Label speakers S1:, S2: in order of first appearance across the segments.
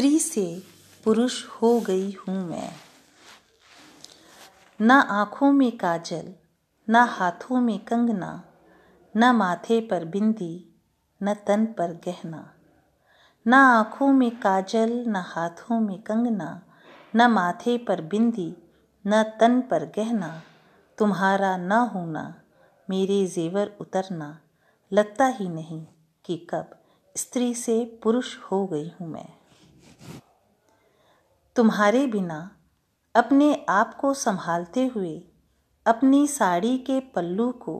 S1: स्त्री से पुरुष हो गई हूँ मैं। न आँखों में काजल, न हाथों में कंगना, न माथे पर बिंदी, न तन पर गहना। न आँखों में काजल, न हाथों में कंगना, न माथे पर बिंदी, न तन पर गहना। तुम्हारा न होना, मेरे जेवर उतरना। लगता ही नहीं कि कब स्त्री से पुरुष हो गई हूँ मैं। तुम्हारे बिना अपने आप को संभालते हुए अपनी साड़ी के पल्लू को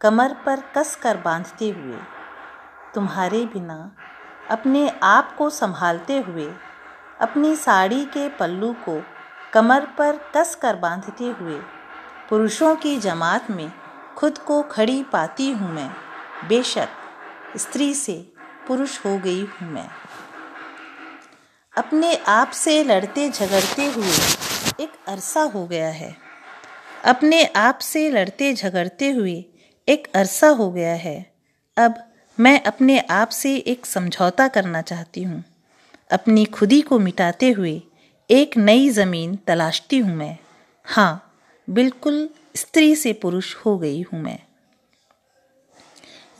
S1: कमर पर कस कर बांधते हुए, तुम्हारे बिना अपने आप को संभालते हुए अपनी साड़ी के पल्लू को कमर पर कस कर बांधते हुए, पुरुषों की जमात में खुद को खड़ी पाती हूँ मैं। बेशक स्त्री से पुरुष हो गई हूँ मैं। अपने आप से लड़ते झगड़ते हुए एक अरसा हो गया है। अपने आप से लड़ते झगड़ते हुए एक अरसा हो गया है। अब मैं अपने आप से एक समझौता करना चाहती हूँ। अपनी खुदी को मिटाते हुए एक नई ज़मीन तलाशती हूँ मैं। हाँ बिल्कुल स्त्री से पुरुष हो गई हूँ मैं।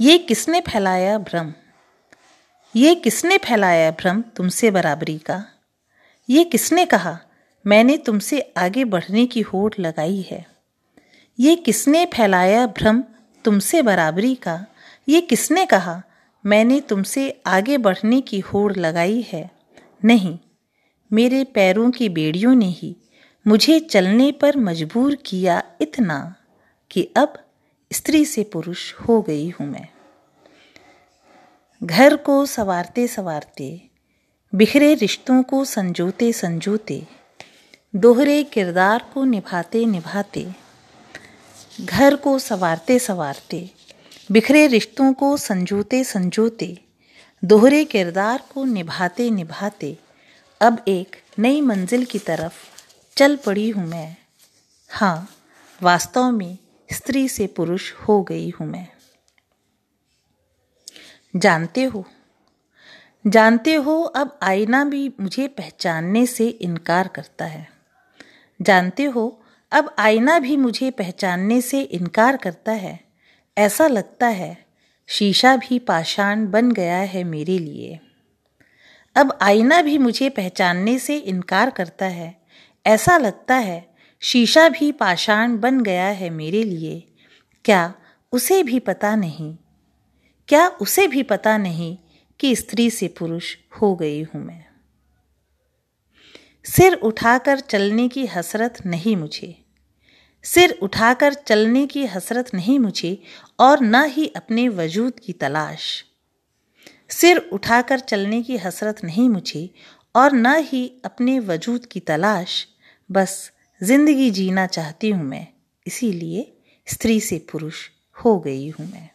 S1: ये किसने फैलाया भ्रम? ये किसने फैलाया भ्रम तुमसे बराबरी का? ये किसने कहा, मैंने तुमसे आगे बढ़ने की होड़ लगाई है? ये किसने फैलाया भ्रम तुमसे बराबरी का? ये किसने कहा, मैंने तुमसे आगे बढ़ने की होड़ लगाई है? नहीं, मेरे पैरों की बेड़ियों ने ही मुझे चलने पर मजबूर किया इतना कि अब स्त्री से पुरुष हो गई हूँ मैं। घर को संवारते संवारते, बिखरे रिश्तों को संजोते संजोते, दोहरे किरदार को निभाते निभाते, घर को संवारते संवारते, बिखरे रिश्तों को संजोते संजोते, दोहरे किरदार को निभाते निभाते, अब एक नई मंजिल की तरफ़ चल पड़ी हूँ मैं। हाँ वास्तव में स्त्री से पुरुष हो गई हूँ मैं। जानते हो। जानते हो, अब आईना भी मुझे पहचानने से इनकार करता है। जानते हो, अब आईना भी मुझे पहचानने से इनकार करता है। ऐसा लगता है, शीशा भी पाषाण बन गया है मेरे लिए। अब आईना भी मुझे पहचानने से इनकार करता है। ऐसा लगता है, शीशा भी पाषाण बन गया है मेरे लिए। क्या उसे भी पता नहीं। क्या उसे भी पता नहीं कि स्त्री से पुरुष हो गई हूँ मैं। सिर उठाकर चलने की हसरत नहीं मुझे। सिर उठाकर चलने की हसरत नहीं मुझे और न ही अपने वजूद की तलाश। सिर उठाकर चलने की हसरत नहीं मुझे और न ही अपने वजूद की तलाश। बस ज़िंदगी जीना चाहती हूँ मैं, इसीलिए स्त्री से पुरुष हो गई हूँ मैं।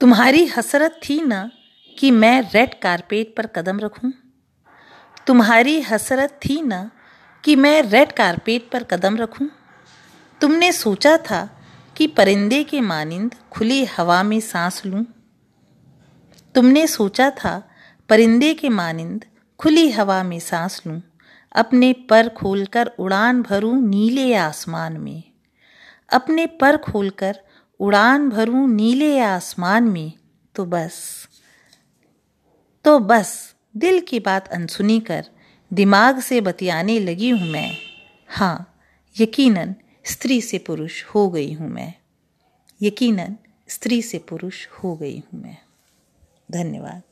S1: तुम्हारी हसरत थी ना कि मैं रेड कारपेट पर कदम रखूँ? तुम्हारी हसरत थी ना कि मैं रेड कारपेट पर कदम रखूँ? तुमने सोचा था कि परिंदे के मानिंद खुली हवा में सांस लूँ? तुमने सोचा था परिंदे के मानिंद खुली हवा में सांस लूँ, अपने पर खोलकर उड़ान भरूं नीले आसमान में अपने पर खोलकर उड़ान भरूं नीले आसमान में तो बस। तो बस, दिल की बात अनसुनी कर, दिमाग से बतियाने लगी हूँ मैं। हाँ यकीनन, स्त्री से पुरुष हो गई हूँ मैं। यकीनन, स्त्री से पुरुष हो गई हूँ मैं। धन्यवाद।